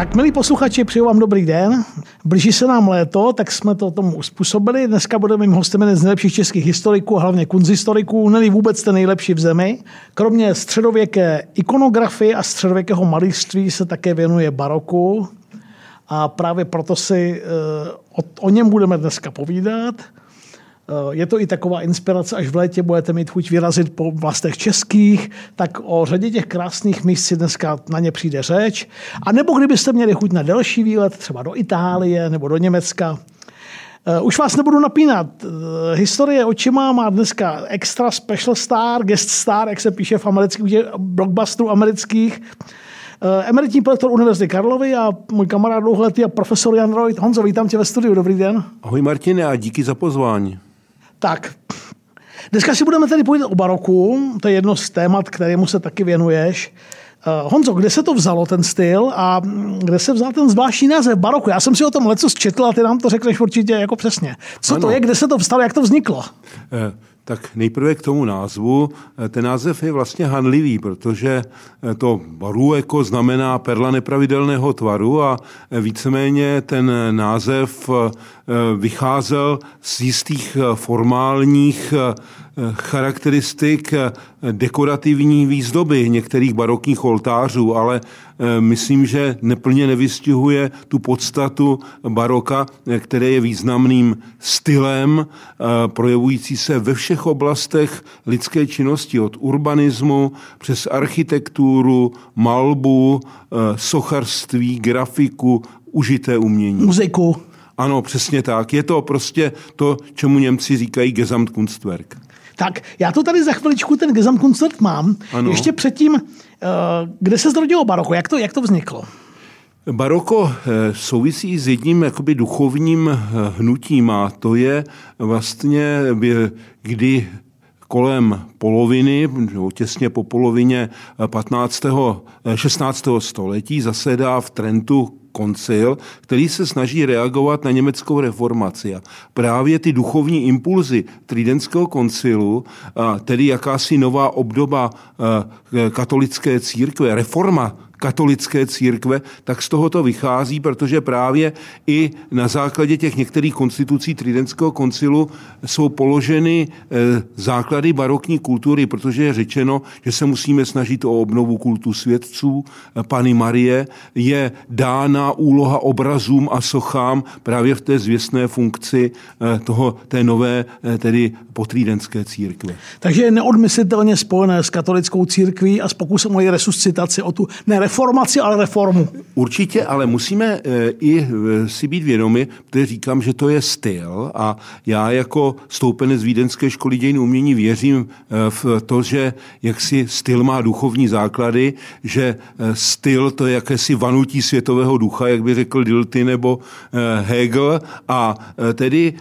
Tak, milí posluchači, přeju vám dobrý den. Blíží se nám léto, tak jsme to tomu uspůsobili. Dneska budeme mým hostem jeden z nejlepších českých historiků, hlavně kunzhistoriků, není vůbec ten nejlepší v zemi. Kromě středověké ikonografie a středověkého malířství se také věnuje baroku. A právě proto si eh, o něm budeme dneska povídat. Eh, je to i taková inspirace, až v létě budete mít chuť vyrazit po vlastech českých, tak o řadě těch krásných míst si dneska na ně přijde řeč. A nebo kdybyste měli chuť na delší výlet, třeba do Itálie nebo do Německa, eh, už vás nebudu napínat. Eh, historie očima má dneska extra special star, guest star, jak se píše v amerických blockbusterů amerických. Emeritní profesor Univerzity Karlovy a můj kamarád dlouholetý a profesor Jan Reut. Honzo, vítám tě ve studiu, dobrý den. Ahoj Martine a díky za pozvání. Tak, dneska si budeme tedy povídat o baroku, to je jedno z témat, kterému se taky věnuješ. Uh, Honzo, kde se to vzalo, ten styl, a kde se vzal ten zvláštní název baroku? Já jsem si o tom leco četl a ty nám to řekneš určitě jako přesně. Co ano. to je, kde se to vstalo, jak to vzniklo? Eh, tak nejprve k tomu názvu. Eh, ten název je vlastně hanlivý, protože eh, to barueko znamená perla nepravidelného tvaru a eh, víceméně ten název vycházel z jistých formálních charakteristik dekorativní výzdoby některých barokních oltářů, ale eh, myslím, že neplně nevystihuje tu podstatu baroka, eh, které je významným stylem, eh, projevující se ve všech oblastech lidské činnosti, od urbanismu přes architekturu, malbu, socharství, grafiku, užité umění. Muziku. Ano, přesně tak. Je to prostě to, čemu Němci říkají Gesamtkunstwerk. Tak, já to tady za chviličku ten Gesamtkunstwerk mám. Ano. Ještě předtím, eh, kde se zrodilo baroko? Jak to, jak to vzniklo? Baroko eh, souvisí s jedním jakoby duchovním eh, hnutím a to je vlastně, kdy kolem poloviny, těsně po polovině 15. 16. století zasedá v Trentu koncil, který se snaží reagovat na německou reformaci. A právě ty duchovní impulzy Tridentského koncilu, tedy jakási nová obdoba katolické církve, reforma katolické církve, tak z toho to vychází, protože právě i na základě těch některých konstitucí Tridentského koncilu jsou položeny eh, základy barokní kultury, protože je řečeno, že se musíme snažit o obnovu kultu svědců. Pany Marie je dána úloha obrazům a sochám právě v té zvěstné funkci eh, toho, té nové, eh, tedy potrídenské církve. Takže je neodmyslitelně spojené s katolickou církví a s pokusem o její resuscitaci, o tu ne reformaci, ale reformu. Určitě, ale musíme eh, i eh, si být vědomi, protože říkám, že to je styl a já jako stoupenec Vídenské školy dějin umění věřím eh, v to, že jaksi styl má duchovní základy, že styl to je jakési vanutí světového ducha, jak by řekl Dilty nebo Hegel a tedy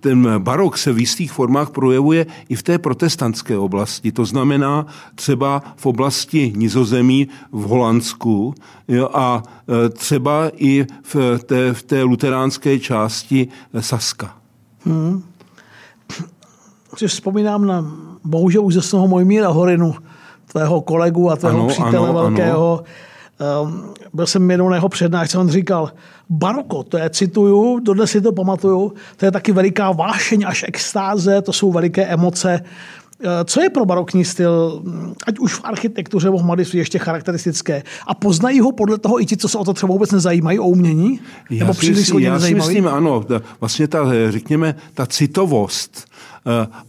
ten barok se v jistých formách projevuje i v té protestantské oblasti. To znamená třeba v oblasti nizozemí v Holandsku jo, a e, třeba i v té, v té luteránské části Saska. Hmm. Si vzpomínám na bohužel úžasného Mojmíra Horinu, tvého kolegu a tvého ano, přítele ano, velkého. Ano Um, byl jsem jednou na jeho přednášce, on říkal, baroko, to je, cituju, dodnes si to pamatuju, to je taky veliká vášeň až extáze, to jsou veliké emoce. Uh, co je pro barokní styl, ať už v architektuře nebo v malířství ještě charakteristické? A poznají ho podle toho i ti, co se o to třeba vůbec nezajímají, o umění? Já nebo příliš si, já si myslím, ano, vlastně ta, řekněme, ta citovost, Eh,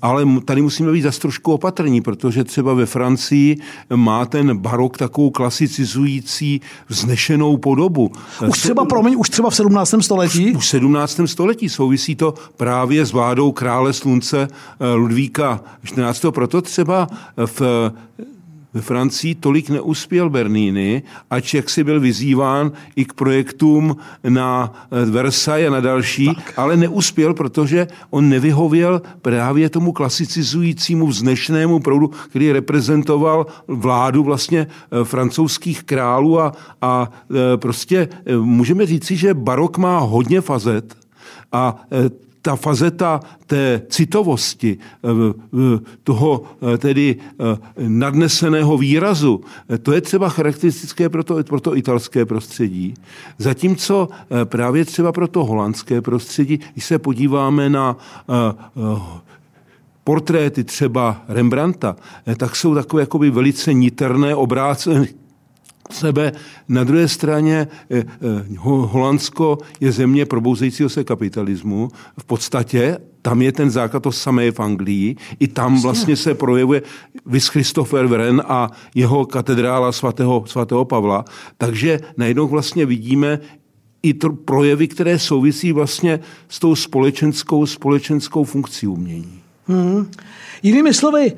ale tady musíme být zase trošku opatrní, protože třeba ve Francii má ten barok takovou klasicizující vznešenou podobu. Eh, už třeba, promiň, už třeba v 17. století? Už v 17. století souvisí to právě s vládou krále slunce eh, Ludvíka 14. Proto třeba v ve Francii tolik neuspěl Bernini, ač jak si byl vyzýván i k projektům na eh, Versailles a na další, tak. ale neuspěl, protože on nevyhověl právě tomu klasicizujícímu vznešenému proudu, který reprezentoval vládu vlastně eh, francouzských králů a, a eh, prostě můžeme říci, že barok má hodně fazet a ta fazeta té citovosti, toho tedy nadneseného výrazu, to je třeba charakteristické pro to, pro to italské prostředí. Zatímco právě třeba pro to holandské prostředí, když se podíváme na portréty třeba Rembrandta, tak jsou takové jakoby velice niterné, obrácené sebe. Na druhé straně eh, eh, Holandsko je země probouzejícího se kapitalismu. V podstatě tam je ten základ, to samé v Anglii. I tam vlastně se projevuje Vys Christopher Wren a jeho katedrála svatého, svatého Pavla. Takže najednou vlastně vidíme i to projevy, které souvisí vlastně s tou společenskou, společenskou funkcí umění. Hmm. Jinými slovy,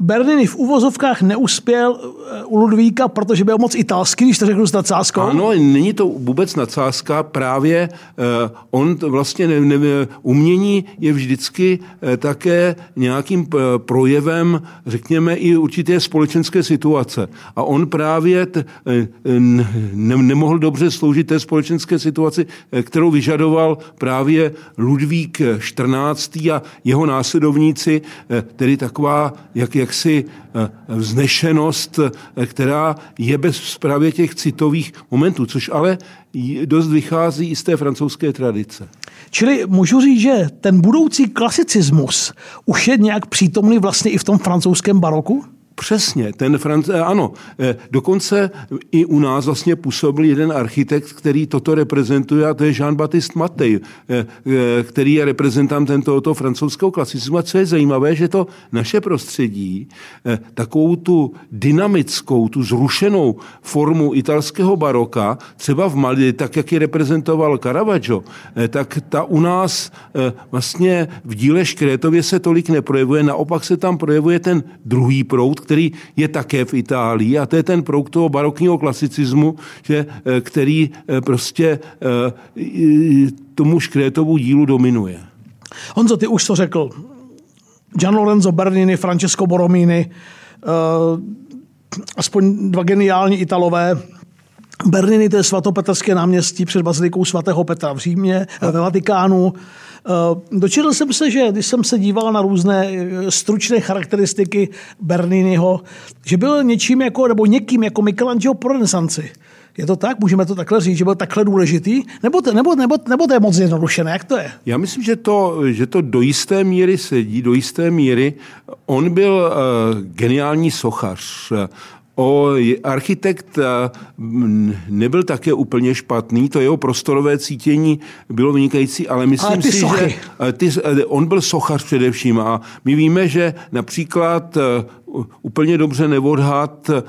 Bernini v uvozovkách neuspěl eh, u Ludvíka, protože byl moc italský, když to řeknu s nadsázkou. Ano, není to vůbec nadsázka, právě uh, on vlastně ne, ne, umění je vždycky uh, také nějakým uh, projevem, řekněme, i určité společenské situace. A on právě t, ne, nemohl dobře sloužit té společenské situaci, kterou vyžadoval právě Ludvík XIV. a jeho následovníci, tedy taková, jak, jaksi eh, vznešenost, eh, která je bez právě těch citových momentů, což ale dost vychází i z té francouzské tradice. Čili můžu říct, že ten budoucí klasicismus už je nějak přítomný vlastně i v tom francouzském baroku? Přesně, ten Franc, eh, ano, eh, dokonce i u nás vlastně působil jeden architekt, který toto reprezentuje, a to je Jean-Baptiste Matej, eh, který je reprezentantem tohoto francouzského klasicismu. A co je zajímavé, že to naše prostředí, takovou tu dynamickou, tu zrušenou formu italského baroka, třeba v Mali, tak jak ji reprezentoval Caravaggio, tak ta u nás vlastně v díle Škrétově se tolik neprojevuje, naopak se tam projevuje ten druhý proud, který je také v Itálii a to je ten prouk toho barokního klasicismu, že, eh, který eh, prostě eh, tomu Škrétovu dílu dominuje. Honzo, ty už to řekl. Gian Lorenzo Bernini, Francesco Borromini, aspoň dva geniální Italové, Bernini, to je svatopetrské náměstí před bazilikou svatého Petra v Římě, ve Vatikánu. Eh, dočetl jsem se, že když jsem se díval na různé eh, stručné charakteristiky Berniniho, že byl něčím jako, nebo někým jako Michelangelo pro renesanci. Je to tak? Můžeme to takhle říct, že byl takhle důležitý? Nebo to, nebo, nebo, nebo to je moc zjednodušené? Jak to je? Já myslím, že to, že to do jisté míry sedí, do jisté míry. On byl uh, geniální sochař. O, architekt nebyl také úplně špatný, to jeho prostorové cítění bylo vynikající, ale myslím ale si, sochy. že ty, on byl sochař především a my víme, že například úplně dobře neodhad eh,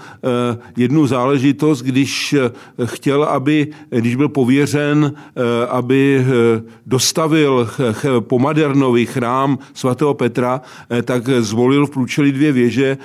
jednu záležitost, když eh, chtěl, aby, když byl pověřen, eh, aby dostavil po Madernovi chrám svatého Petra, tak zvolil v průčelí dvě věže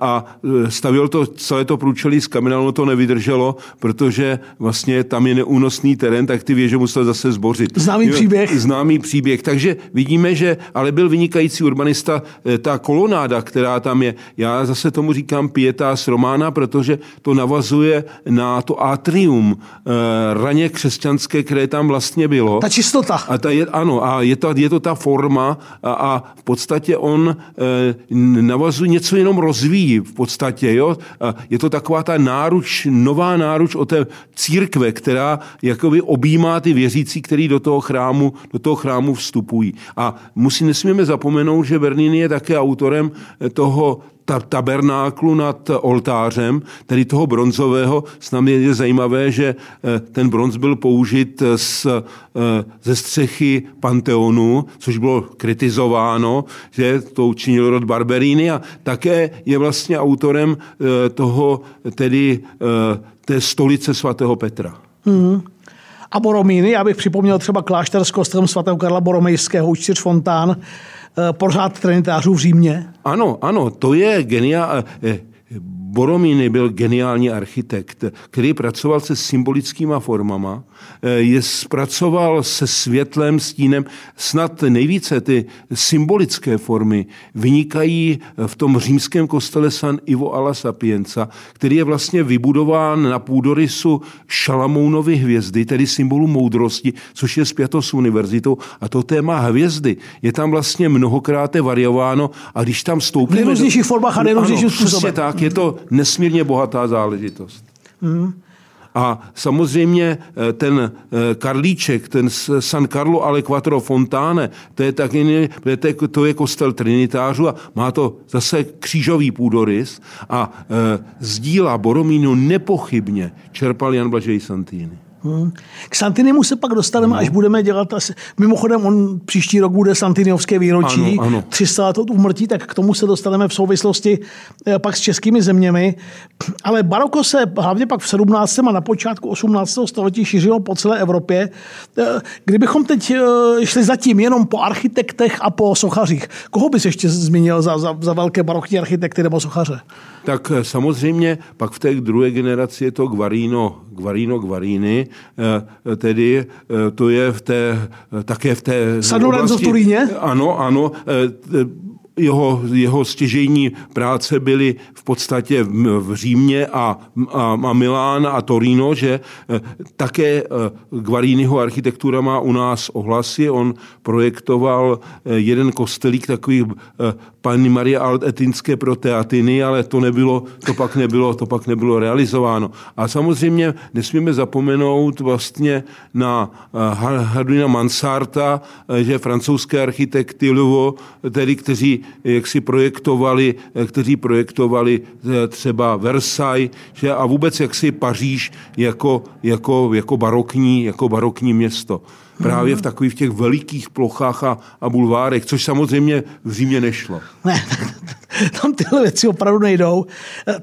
a stavil to celé to průčelí z kamene, ono to nevydrželo, protože vlastně tam je neúnosný terén, tak ty věže musel zase zbořit. Známý příběh. Známý příběh. Takže vidíme, že ale byl vynikající urbanista, ta kolonáda, která tam je, já zase tomu říkám pietas romána, protože to navazuje na to atrium eh, raně křesťanské, které tam vlastně bylo. Ta čistota. A ta je, ano, a je to, je to ta forma a, a v podstatě on eh, navazuje něco jenom rozvíjí v podstatě. Jo? A je to taková ta náruč, nová náruč o té církve, která jakoby objímá ty věřící, který do toho chrámu, do toho chrámu vstupují. A musí, nesmíme zapomenout, že Bernini je také autorem toho ta, tabernáklu nad oltářem, tedy toho bronzového. S námi je zajímavé, že eh, ten bronz byl použit z, eh, ze střechy Panteonu, což bylo kritizováno, že to učinil rod Barberini a také je vlastně autorem eh, toho, tedy té stolice svatého Petra. Hmm. A Boromíny, já bych připomněl třeba klášter s kostelem svatého Karla Boromejského čtyř fontán, Eh, pořád trinitářů v Římě? Ano, ano, to je geniál. Eh, Boromíny byl geniální architekt, který pracoval se symbolickýma formama je zpracoval se světlem, stínem. Snad nejvíce ty symbolické formy vynikají v tom římském kostele San Ivo alla Sapienza, který je vlastně vybudován na půdorysu Šalamounovy hvězdy, tedy symbolu moudrosti, což je zpěto s univerzitou. A to téma hvězdy je tam vlastně mnohokrát variováno a když tam stoupíme... V nejrůznějších formách a nejrůznějších způsobech. tak, je to nesmírně bohatá záležitost. Mm. A samozřejmě eh, ten eh, Karlíček, ten San Carlo ale Quattro Fontane, to je taky, to je kostel trinitářů a má to zase křížový půdorys a eh, z díla Boromínu nepochybně čerpal Jan Blažej Santini. Hmm. K Santinimu se pak dostaneme, no. až budeme dělat asi... Mimochodem, on příští rok bude Santiniovské výročí, ano, ano. 300 let od úmrtí, tak k tomu se dostaneme v souvislosti eh, pak s českými zeměmi. Ale baroko se hlavně pak v 17. a na počátku 18. století šířilo po celé Evropě. Eh, kdybychom teď eh, šli zatím jenom po architektech a po sochařích, koho bys ještě zmínil za, za, za velké barokní architekty nebo sochaře? Tak samozřejmě pak v té druhé generaci je to Guarino, Guarino Guarini, eh, tedy eh, to je v té, také v té... San Lorenzo v Turíně? Ano, ano eh, jeho, jeho stěžejní práce byly v podstatě v, v Římě a, a, a Milán a Torino, že také Guariniho architektura má u nás ohlasy. On projektoval jeden kostelík takový paní Maria Alt Etinské pro Teatiny, ale to, nebylo, to, pak nebylo, to pak nebylo realizováno. A samozřejmě nesmíme zapomenout vlastně na eh, Hardina Mansarta, eh, že francouzské architekty Louvre, tedy kteří jak si projektovali, eh, kteří projektovali třeba Versailles že a vůbec jaksi Paříž jako, jako, jako, barokní, jako barokní město právě v takových těch velikých plochách a, a bulvárech, což samozřejmě v Římě nešlo. Ne, tam tyhle věci opravdu nejdou.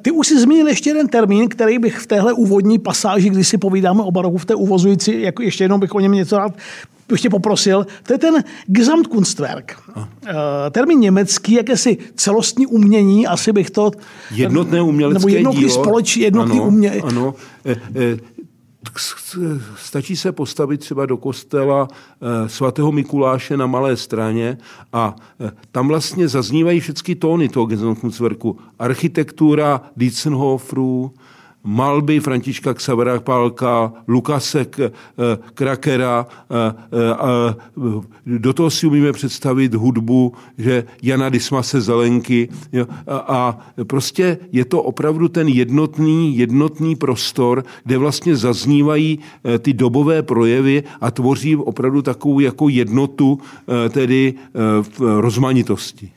Ty už si zmínil ještě jeden termín, který bych v téhle úvodní pasáži, kdy si povídáme o baroku v té uvozující, jako ještě jednou bych o něm něco rád ještě poprosil, to je ten Gesamtkunstwerk. Eh, termín německý, jakési celostní umění, asi bych to... Jednotné umělecké nebo jednotný dílo. Společný, jednotný ano, umě... ano. E, e, stačí se postavit třeba do kostela eh, svatého Mikuláše na Malé straně a eh, tam vlastně zaznívají všechny tóny toho Gesamtkunstwerku. Architektura Dietzenhoferů, malby Františka Xavera Pálka, Lukase eh, Krakera. Eh, eh, do toho si umíme představit hudbu, že Jana Dismase Zelenky. A prostě je to opravdu ten jednotný, jednotný prostor, kde vlastně zaznívají ty dobové projevy a tvoří opravdu takovou jako jednotu, tedy v rozmanitosti.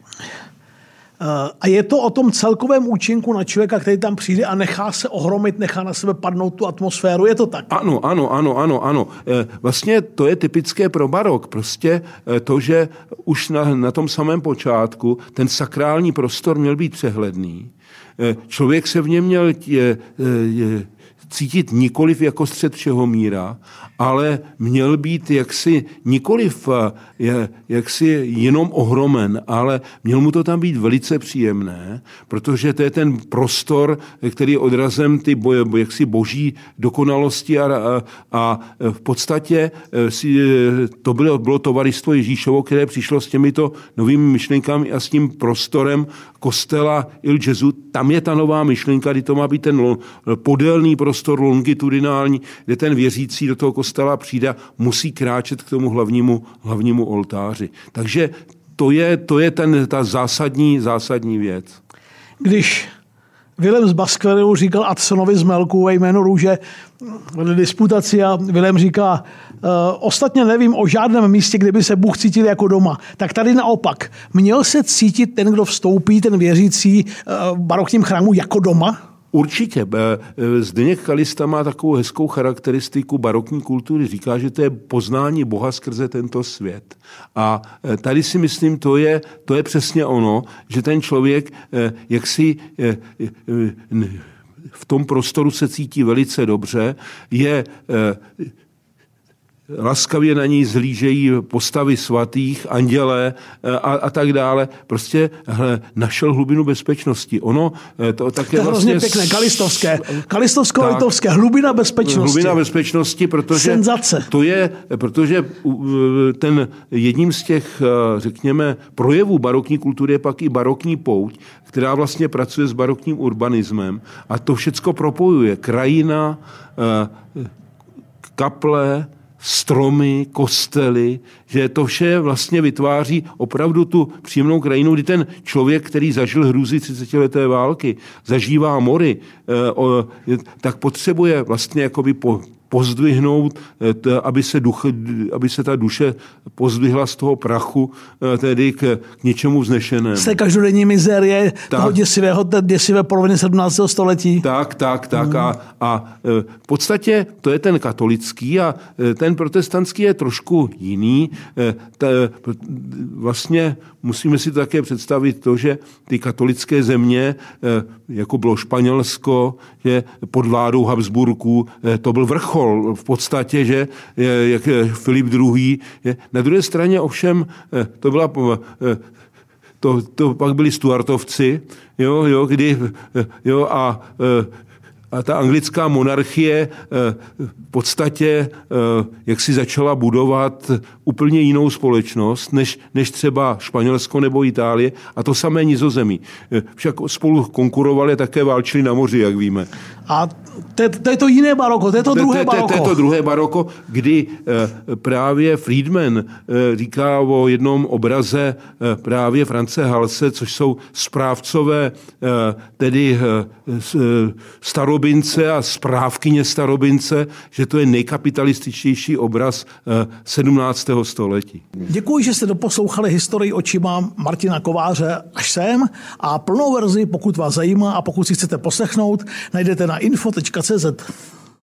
Eh, a je to o tom celkovém účinku na člověka, který tam přijde a nechá se ohromit, nechá na sebe padnout tu atmosféru. Je to tak? Ano, ano, ano, ano, ano. Eh, vlastně to je typické pro barok. Prostě eh, to, že už na, na tom samém počátku ten sakrální prostor měl být přehledný. Člověk se v něm měl tě, je, cítit nikoliv jako střed všeho míra, ale měl být jaksi nikoliv eh, jaksi jenom ohromen, ale měl mu to tam být velice příjemné, protože to je ten prostor, který je odrazem ty boje, jaksi boží dokonalosti a, a, v podstatě eh, eh, to bylo, bylo tovaristvo Ježíšovo, které přišlo s těmito novými myšlenkami a s tím prostorem kostela Il Gesù. Tam je ta nová myšlenka, kdy to má být ten podélný prostor, longitudinální, kde ten věřící do toho kostela přijde, musí kráčet k tomu hlavnímu, hlavnímu oltáři. Takže to je, to je ten, ta zásadní, zásadní věc. Když Vilém z Baskvelu říkal Adsonovi z Melku ve jméno růže disputaci a Vilém říká, e, ostatně nevím o žádném místě, kde by se Bůh cítil jako doma. Tak tady naopak. Měl se cítit ten, kdo vstoupí, ten věřící e, v barokním chrámu jako doma? Určitě. E, Zdeněk Kalista má takovou hezkou charakteristiku barokní kultury. Říká, že to je poznání Boha skrze tento svět. A e, tady si myslím, to je, to je přesně ono, že ten člověk e, jak si v tom prostoru se cítí velice dobře, je laskavě na ní zhlížejí postavy svatých, anděle a, a tak dále. Prostě hle, našel hlubinu bezpečnosti. Ono to také to je vlastně... pěkné, kalistovské. Kalistovsko-litovské, hlubina bezpečnosti. Hlubina bezpečnosti, protože... Senzace. To je, protože ten jedním z těch, řekněme, projevů barokní kultury je pak i barokní pouť, která vlastně pracuje s barokním urbanismem a to všecko propojuje. Krajina, kaple, stromy, kostely, že to vše vlastně vytváří opravdu tu příjemnou krajinu, kdy ten člověk, který zažil hrůzy 30 leté války, zažívá mory, eh, tak potřebuje vlastně jakoby po, pozdvihnout, eh, aby se, duch, aby se ta duše pozdvihla z toho prachu, eh, tedy k, k něčemu vznešenému. Z té každodenní mizérie tak. toho děsivého, té děsivé poloviny 17. století. Tak, tak, tak. Hmm. A, a eh, v podstatě to je ten katolický a ten protestantský je trošku jiný. Vlastně musíme si také představit to, že ty katolické země, jako bylo Španělsko, že pod vládou Habsburků, to byl vrchol vrchol v podstatě, že jak Filip II. Na druhé straně ovšem eh, to byla eh, to, to pak byli Stuartovci, jo, jo, kdy, eh, jo, a a ta anglická monarchie v podstatě jak si začala budovat úplně jinou společnost, než, než třeba Španělsko nebo Itálie a to samé nizozemí. Však spolu konkurovali také válčili na moři, jak víme. A to, to je to jiné baroko, to je to druhé baroko. To, je to druhé baroko, kdy eh, právě Friedman eh, říká o jednom obraze eh, právě France Halse, což jsou správcové, tedy starobince a správkyně starobince, že to je nejkapitalističtější obraz 17. století. Děkuji, že jste doposlouchali historii očima Martina Kováře až sem a plnou verzi, pokud vás zajímá a pokud si chcete poslechnout, najdete na info.cz.